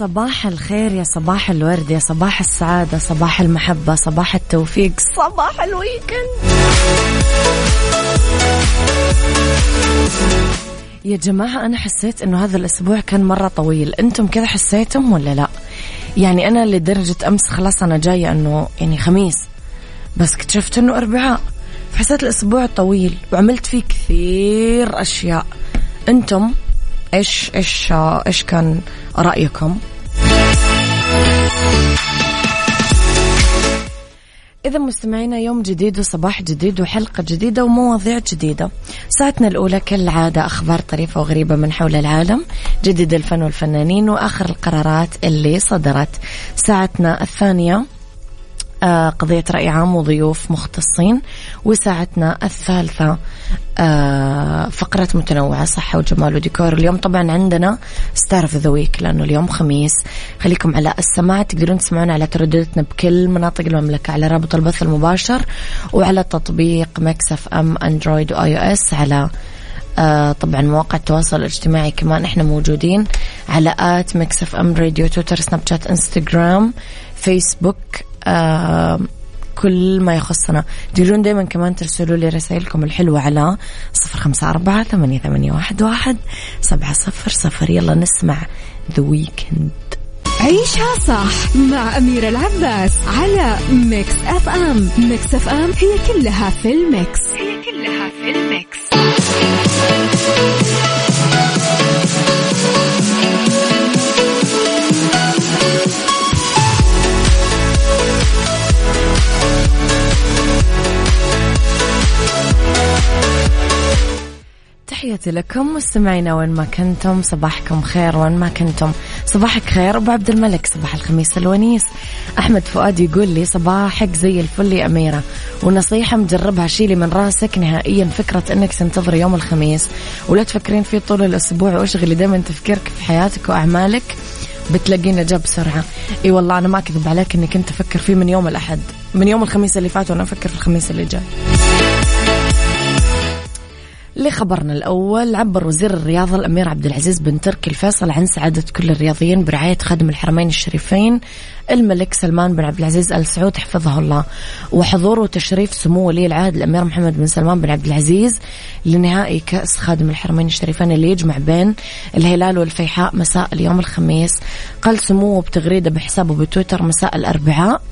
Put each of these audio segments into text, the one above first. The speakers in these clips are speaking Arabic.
صباح الخير يا صباح الورد يا صباح السعادة صباح المحبة صباح التوفيق. صباح الويكند. يا جماعة أنا حسيت إنه هذا الأسبوع كان مرة طويل. أنتم كذا حسيتم ولا لا؟ يعني أنا لدرجة أمس خلاص أنا جاية إنه يعني خميس بس اكتشفت إنه أربعاء. فحسيت الأسبوع طويل وعملت فيه كثير أشياء. أنتم؟ إيش إيش إيش كان رأيكم؟ إذا مستمعينا يوم جديد وصباح جديد وحلقة جديدة ومواضيع جديدة. ساعتنا الأولى كالعادة أخبار طريفة وغريبة من حول العالم جديد الفن والفنانين وآخر القرارات اللي صدرت. ساعتنا الثانية قضية رأي عام وضيوف مختصين. وساعتنا الثالثة آه، فقرات متنوعة صحة وجمال وديكور. اليوم طبعا عندنا star of the week لأنه اليوم خميس. خليكم على السماع. تقدرون تسمعونا على تردداتنا بكل مناطق المملكة على رابط البث المباشر وعلى تطبيق Mix FM أندرويد و iOS على آه طبعا مواقع التواصل الاجتماعي كمان إحنا موجودين على at Mix FM Radio تويتر سناب شات إنستغرام فيسبوك آه كل ما يخصنا. تقدرون دايما كمان ترسلوا لي رسائلكم الحلوة على صفر خمسة أربعة ثمانية, ثمانية واحد, واحد سبعة صفر صفر. يلا نسمع The Weeknd عيشها صح مع أميرة العباس على Mix FM Mix FM هي كلها في ال mix. هي كلها في ال mix. تحياتي لكم مستمعينا وين ما كنتم صباحكم خير وين ما كنتم. صباحك خير أبو عبد الملك صباح الخميس الونيس. أحمد فؤاد يقول لي صباحك زي الفل يا أميرة. ونصيحة مجربها شيلي من راسك نهائيا فكرة إنك تنتظر يوم الخميس. ولا تفكرين فيه طول الأسبوع واشغلي دائما تفكيرك في حياتك وأعمالك. بتلاقين نجاة بسرعة. إي والله أنا ما أكذب عليك اني كنت أفكر فيه من يوم الأحد من يوم الخميس اللي فات وأنا أفكر في الخميس اللي جاي. لخبرنا الأول عبر وزير الرياضة الأمير عبد العزيز بن تركي الفيصل عن سعادة كل الرياضيين برعاية خادم الحرمين الشريفين الملك سلمان بن عبد العزيز آل سعود حفظه الله. وحضور وتشريف سمو ولي العهد الأمير محمد بن سلمان بن عبد العزيز لنهائي كأس خادم الحرمين الشريفين اللي يجمع بين الهلال والفيحاء مساء اليوم الخميس. قال سموه بتغريدة بحسابه بتويتر مساء الأربعاء.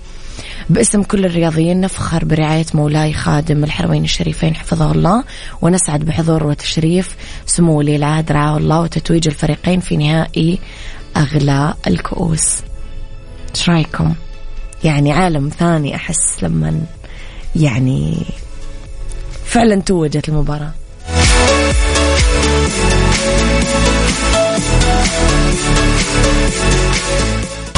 باسم كل الرياضيين نفخر برعاية مولاي خادم الحرمين الشريفين حفظه الله ونسعد بحضور وتشريف سمو ولي العهد رعاه الله وتتويج الفريقين في نهائي أغلى الكؤوس إيش رأيكم؟ يعني عالم ثاني أحس لما يعني فعلا توجت المباراة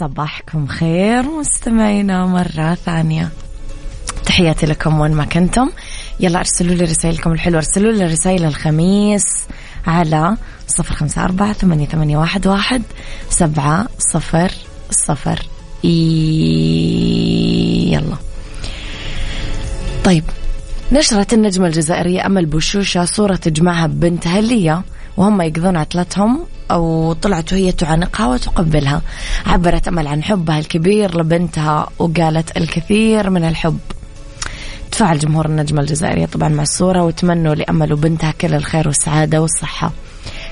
صباحكم خير مستمعينا مرة ثانية. تحياتي لكم وين ما كنتم. يلا ارسلوا لي رسائلكم الحلوة ارسلوا لي رسائل الخميس على صفر خمسة أربعة ثمانية, ثمانية واحد, واحد سبعة صفر صفر. يلا. طيب نشرت النجمة الجزائرية أمل بوشوشة صورة تجمعها ببنتها ليا وهم يقضون عطلتهم أو طلعت وهي تعانقها وتقبلها. عبرت أمل عن حبها الكبير لبنتها وقالت الكثير من الحب. تفاعل جمهور النجمة الجزائرية طبعا مع الصورة وتمنوا لأمل وبنتها كل الخير والسعادة والصحة.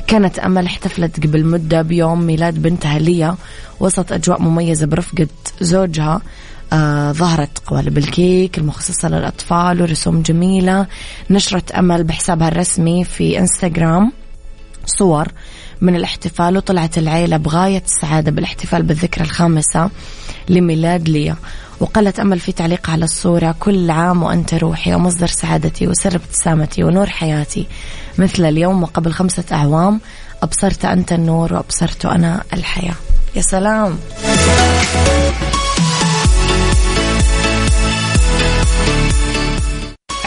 كانت أمل احتفلت قبل مدة بيوم ميلاد بنتها ليا. وسط أجواء مميزة برفقة زوجها آه ظهرت قوالب الكيك المخصصة للأطفال ورسوم جميلة. نشرت أمل بحسابها الرسمي في إنستغرام. صور من الاحتفال وطلعت العيلة بغاية السعادة بالاحتفال بالذكرى الخامسة لميلاد ليا. وقالت أمل في تعليق على الصورة كل عام وأنت روحي ومصدر سعادتي وسر ابتسامتي ونور حياتي. مثل اليوم وقبل خمسة أعوام أبصرت أنت النور وأبصرت أنا الحياة. يا سلام.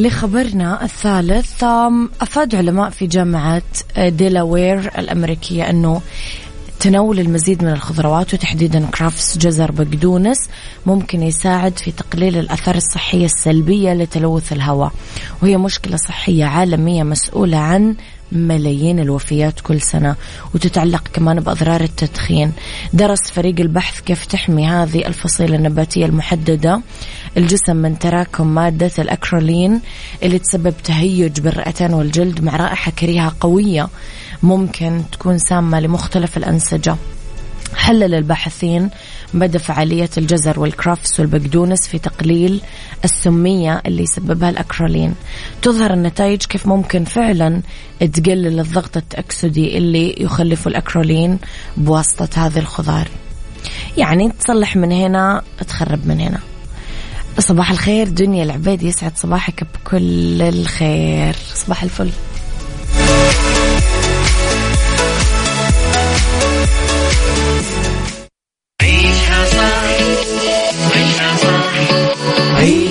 لخبرنا الثالث. أفاد علماء في جامعة ديلاوير الأمريكية أنه تناول المزيد من الخضروات وتحديدا كرافس جزر بقدونس ممكن يساعد في تقليل الأثار الصحية السلبية لتلوث الهواء. وهي مشكلة صحية عالمية مسؤولة عن ملايين الوفيات كل سنة وتتعلق كمان بأضرار التدخين. درس فريق البحث كيف تحمي هذه الفصيلة النباتية المحددة. الجسم من تراكم مادة الأكرولين اللي تسبب تهيج بالرئتين والجلد مع رائحة كريهة قوية. ممكن تكون سامة لمختلف الأنسجة. حلل الباحثين مدى فعالية الجزر والكرافس والبقدونس في تقليل السمية اللي يسببها الأكرولين. تظهر النتائج كيف ممكن فعلا تقلل الضغط التأكسدي اللي يخلفه الأكرولين بواسطة هذه الخضار. يعني تصلح من هنا تخرب من هنا. صباح الخير دنيا العبيد يسعد صباحك بكل الخير. صباح الفل.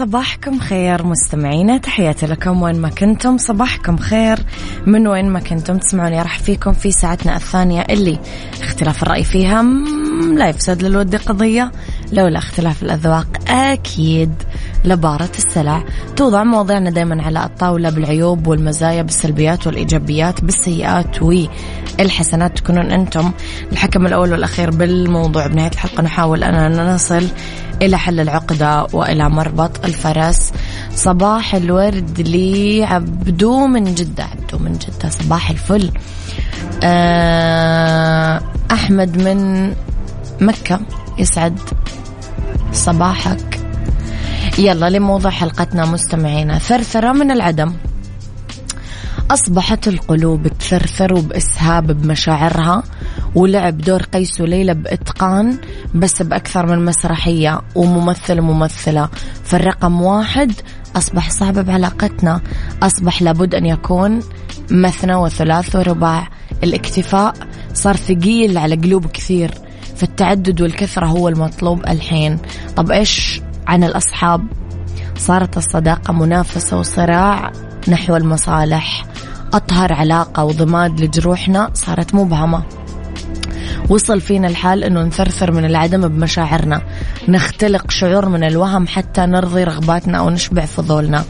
صباحكم خير مستمعينا تحياتي لكم وين ما كنتم. صباحكم خير. من وين ما كنتم تسمعوني راح فيكم في ساعتنا الثانية اللي اختلاف الرأي فيها لا يفسد للود قضية لولا اختلاف الأذواق أكيد لبارة السلع. توضع مواضيعنا دائما على الطاولة بالعيوب والمزايا بالسلبيات والإيجابيات بالسيئات والحسنات تكونون أنتم الحكم الأول والأخير بالموضوع. بنهاية الحلقة نحاول أننا نصل إلى حل العقدة وإلى مربط الفرس. صباح الورد لعبدو من جدة. عبدو من جدة صباح الفل. آه، أحمد من مكة يسعد صباحك. يلا لموضوع حلقتنا مستمعينا. ثرثرة من العدم. أصبحت القلوب تثرثر وبإسهاب بمشاعرها ولعب دور قيس وليلى بإتقان بس بأكثر من مسرحية وممثل وممثلة فالرقم واحد أصبح صعب بعلاقتنا. أصبح لابد أن يكون مثنى وثلاث ورباع. الاكتفاء صار ثقيل على قلوب كثير فالتعدد والكثرة هو المطلوب الحين. طب إيش عن الأصحاب؟ صارت الصداقة منافسة وصراع نحو المصالح. أطهر علاقة وضماد لجروحنا صارت مبهمة وصل فينا الحال أنه نثرثر من العدم بمشاعرنا نختلق شعور من الوهم حتى نرضي رغباتنا أو نشبع فضولنا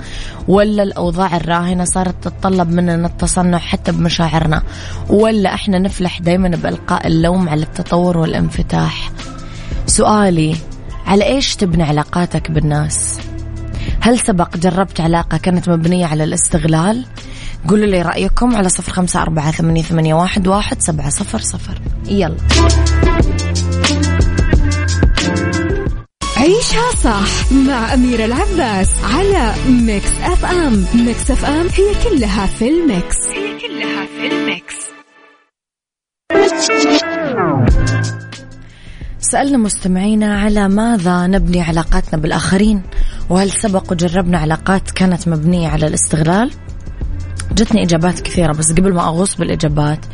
ولا الأوضاع الراهنة صارت تتطلب مننا التصنع حتى بمشاعرنا ولا إحنا نفلح دايما بإلقاء اللوم على التطور والانفتاح سؤالي على إيش تبني علاقاتك بالناس؟ هل سبق جربت علاقة كانت مبنية على الاستغلال؟ قولوا لي رأيكم على صفر خمسة أربعة ثمانية, ثمانية واحد, واحد سبعة صفر صفر. يلا. عيشها صح مع أميرة العباس على Mix FM Mix FM هي كلها في ال mix. هي كلها في ال mix. سألنا مستمعينا على ماذا نبني علاقاتنا بالآخرين؟ وهل سبق وجربنا علاقات كانت مبنية على الاستغلال؟ جتني إجابات كثيرة بس قبل ما أغوص بالإجابات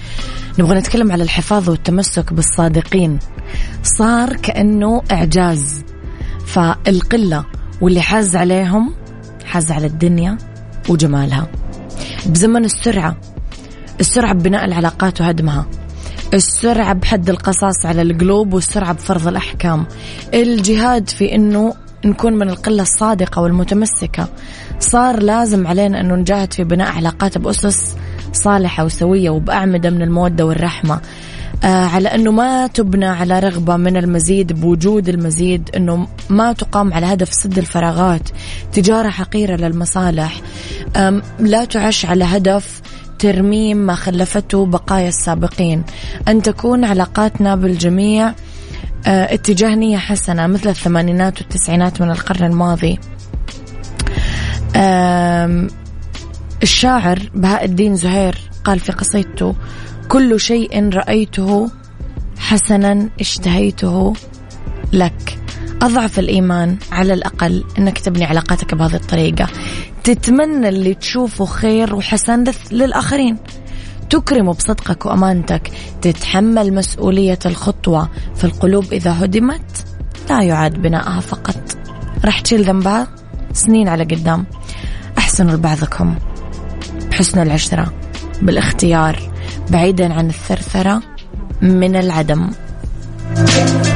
نبغى نتكلم على الحفاظ والتمسك بالصادقين. صار كأنه إعجاز فالقلة واللي حاز عليهم حاز على الدنيا وجمالها. بزمن السرعة السرعة ببناء العلاقات وهدمها. السرعة بحد القصاص على القلوب والسرعة بفرض الأحكام. الجهاد في أنه نكون من القلة الصادقة والمتمسكة. صار لازم علينا أنه نجاهد في بناء علاقات بأسس صالحة وسوية وبأعمدة من المودة والرحمة. آه على أنه ما تبنى على رغبة من المزيد بوجود المزيد أنه ما تقام على هدف سد الفراغات تجارة حقيرة للمصالح. لا تعش على هدف ترميم ما خلفته بقايا السابقين. أن تكون علاقاتنا بالجميع اتجاه نية حسنة مثل الثمانينات والتسعينات من القرن الماضي. الشاعر بهاء الدين زهير قال في قصيدته كل شيء رأيته حسنا اشتهيته لك. أضعف الإيمان على الأقل أنك تبني علاقاتك بهذه الطريقة. تتمنى اللي تشوفه خير وحسن للآخرين. تكرم بصدقك وأمانتك تتحمل مسؤولية الخطوة. في القلوب إذا هدمت لا يعاد بناءها فقط. راح تشيل ذنبها سنين على قدام. أحسنوا لبعضكم بحسن العشرة بالاختيار بعيدا عن الثرثرة من العدم. عيشها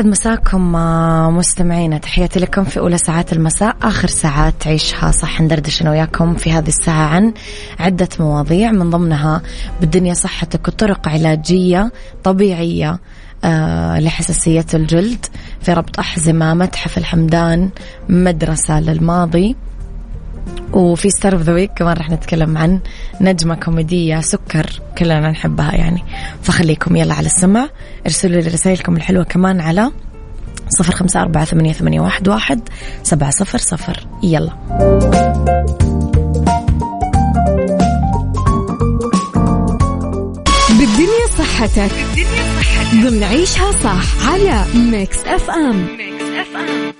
يسعد مساكم آه، مستمعينا. تحياتي لكم في أولى ساعات المساء آخر ساعات تعيشها صح ندردش أنا وياكم في هذه الساعة عن عدة مواضيع من ضمنها بالدنيا صحتك وطرق علاجية طبيعية آه لحساسية الجلد في ربط أحزمة متحف الحمدان مدرسة للماضي. وفي star of the week كمان راح نتكلم عن نجمة كوميدية سكر كلنا نحبها يعني. فخليكم يلا على السمع ارسلوا لي رسائلكم الحلوة كمان على صفر خمسة أربعة ثمانية, ثمانية واحد, واحد سبعة صفر صفر. يلا. بالدنيا صحتك. بالدنيا صحتك. ضمن عيشها صح على Mix FM Mix FM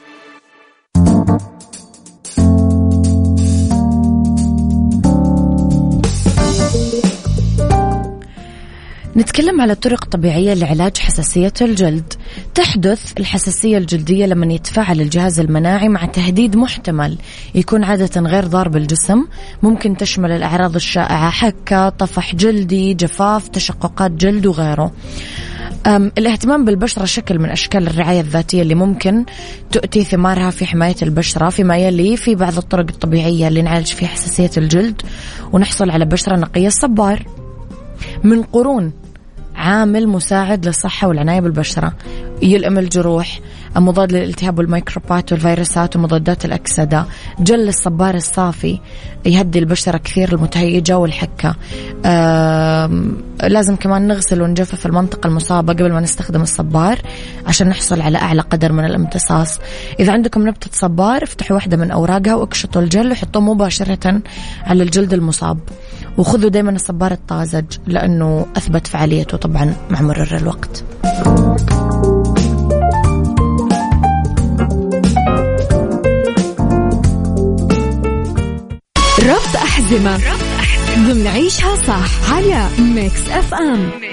نتكلم على طرق طبيعية لعلاج حساسية الجلد. تحدث الحساسية الجلدية لما يتفاعل الجهاز المناعي مع تهديد محتمل. يكون عادة غير ضار بالجسم. ممكن تشمل الأعراض الشائعة حكة طفح جلدي جفاف تشققات جلد وغيره. الاهتمام بالبشرة شكل من أشكال الرعاية الذاتية اللي ممكن تؤتي ثمارها في حماية البشرة فيما يلي في بعض الطرق الطبيعية اللي نعالج فيها حساسية الجلد. ونحصل على بشرة نقية الصبار من قرون. عامل مساعد للصحة والعناية بالبشرة. يلئم الجروح مضاد للالتهاب والميكروبات والفيروسات ومضادات الأكسدة. جل الصبار الصافي يهدي البشرة كثير المتهيجة والحكة. لازم كمان نغسل ونجفف المنطقة المصابة قبل ما نستخدم الصبار عشان نحصل على أعلى قدر من الامتصاص. إذا عندكم نبتة صبار افتحوا واحدة من أوراقها واكشطوا الجل وحطوه مباشرة على الجلد المصاب. وخذوا دائما الصبار الطازج لأنه أثبت فعاليته طبعا مع مرور الوقت. ربط أحزمة. ربط أحزمة. ضمن عيشها صح. على Mix FM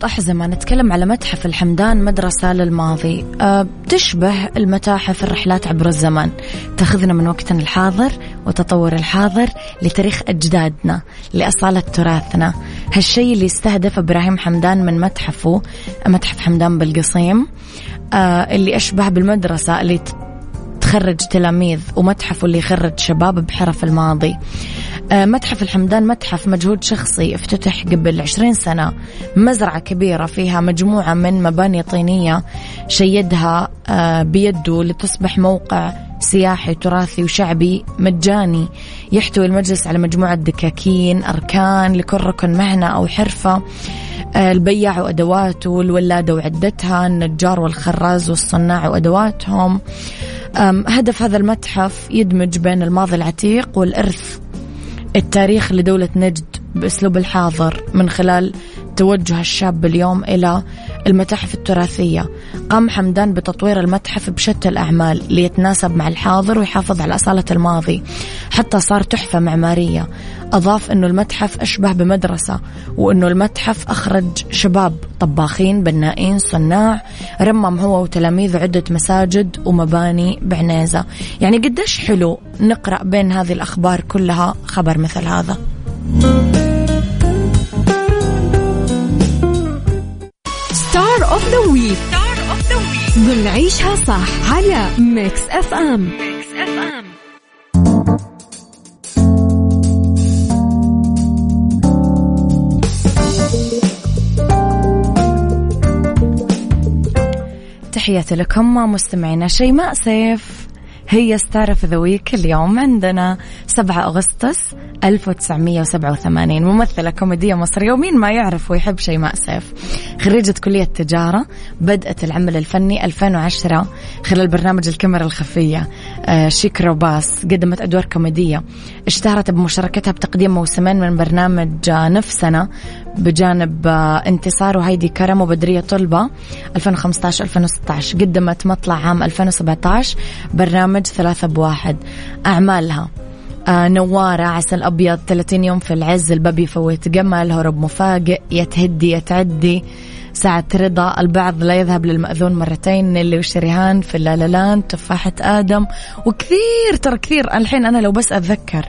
ربط أحزمة نتكلم على متحف الحمدان مدرسة للماضي. أه تشبه المتاحف الرحلات عبر الزمن. تأخذنا من وقتنا الحاضر وتطور الحاضر لتاريخ أجدادنا لأصالة تراثنا. هالشيء اللي استهدف إبراهيم حمدان من متحفه متحف حمدان بالقصيم أه اللي أشبه بالمدرسة اللي تخرج تلاميذ ومتحفه اللي يخرج شباب بحرف الماضي. متحف الحمدان متحف مجهود شخصي افتتح قبل عشرين سنة. مزرعة كبيرة فيها مجموعة من مباني طينية شيدها آه، بيده لتصبح موقع سياحي تراثي وشعبي مجاني. يحتوي المجلس على مجموعة دكاكين أركان لكل ركن مهنة أو حرفة. آه، البياع وأدواته الولادة وعدتها النجار والخراز والصناع وأدواتهم. هدف هذا المتحف يدمج بين الماضي العتيق والإرث. التاريخ لدولة نجد بأسلوب الحاضر من خلال توجه الشاب اليوم إلى المتاحف التراثية. قام حمدان بتطوير المتحف بشتى الأعمال ليتناسب مع الحاضر ويحافظ على أصالة الماضي. حتى صار تحفة معمارية. أضاف أنه المتحف أشبه بمدرسة وأنه المتحف أخرج شباب طباخين بنائين صناع رمم هو وتلاميذه عدة مساجد ومباني بعنيزة. يعني قديش حلو نقرأ بين هذه الأخبار كلها خبر مثل هذا. of the week star of the week ضمن عيشها صح على Mix FM Mix FM تحياتي لكم مستمعينا شيماء سيف. هي star of the week اليوم عندنا 7 أغسطس 1987 ممثلة كوميدية مصرية ومين ما يعرف ويحب شيماء سيف خريجة كلية تجارة بدأت العمل الفني 2010 خلال برنامج الكاميرا الخفية آه، شيك روباس قدمت أدوار كوميدية. اشتهرت بمشاركتها بتقديم موسمين من برنامج آه، نفسنا. بجانب آه، انتصار وهيدي كرم وبدرية طلبة 2015 2016 قدمت مطلع عام 2017 برنامج ثلاثة بواحد. أعمالها آه نوارة عسل أبيض 30 يوم في العز الباب يفوت جمل هرب مفاجئ يتهدي يتعدي. ساعة رضا البعض لا يذهب للمأذون مرتين اللي وشريهان في اللالالان تفاحة آدم. وكثير ترى كثير. الحين أنا لو بس أتذكر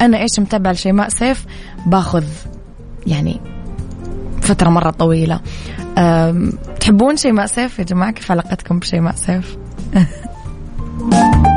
أنا إيش متابع لشيماء سيف باخذ يعني فترة مرة طويلة. تحبون شيماء سيف يا جماعة؟ كيف علاقتكم بشيماء سيف